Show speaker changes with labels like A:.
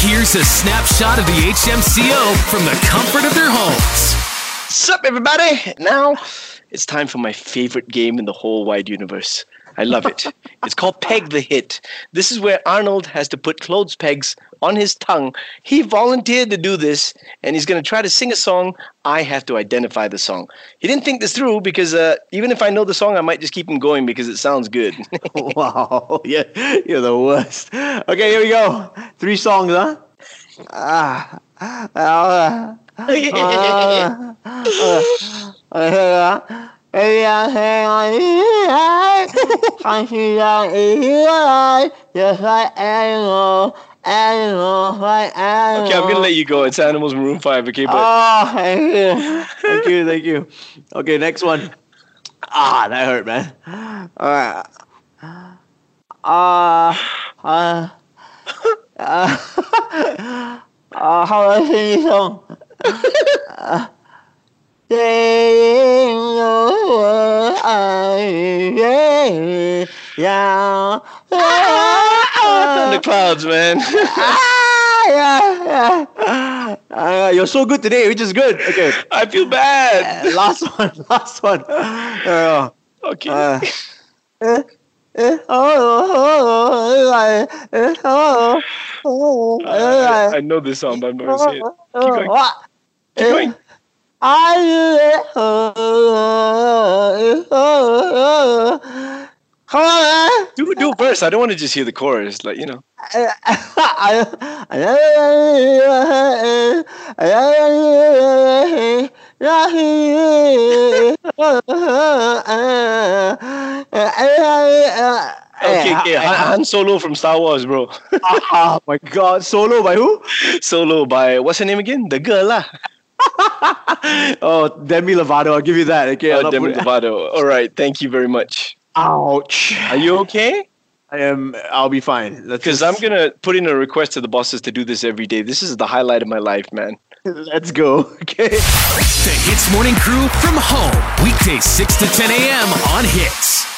A: Here's a snapshot of the HMCO from the comfort of their homes.
B: Sup, everybody? Now it's time for my favorite game in the whole wide universe. I love it. it's called Peg the Hit. This is where Arnold has to put clothes pegs on his tongue. He volunteered to do this, and he's going to try to sing a song. I have to identify the song. He didn't think this through because uh, even if I know the song, I might just keep him going because it sounds good.
C: wow, yeah, you're the worst. Okay, here we go. Three songs, huh? Ah, ah, ah, ah, ah, ah, just like animal, animal, like animal.
B: okay, I'm to let you go. It's Animals Maroon 5, okay? But
C: Oh, thank you, thank you, thank you. Okay, next one. Ah, that hurt, man. All right. Uh, uh, uh, uh, how do I sing this song? uh, yeah,
B: on clouds, man.
C: yeah, yeah. Uh, you're so good today, which is good. Okay,
B: I feel bad.
C: last one, last one. Uh,
B: Okay.
C: uh, eh, eh, oh, oh, eh, eh, oh, oh, eh,
B: I know this song, but I'm not to say it. Keep going. Keep going.
C: I.
B: Do, do a verse. I don't want to just hear the chorus. Like, you know. Okay, okay. Han, Han Solo from Star Wars, bro.
C: Oh my god, solo by who?
B: Solo by, what's her name again? The girl, lah.
C: Oh, Demi Lovato. I'll give you that. Okay,
B: Oh, Demi Lovato. All right. Thank you very much.
C: Ouch.
B: Are you okay?
C: I am. I'll be fine. Let's
B: Because I'm going to put in a request to the bosses to do this every day. This is the highlight of my life, man.
C: Let's go. Okay.
A: The Hits Morning Crew from home. Weekdays 6 to 10 a.m. on Hits.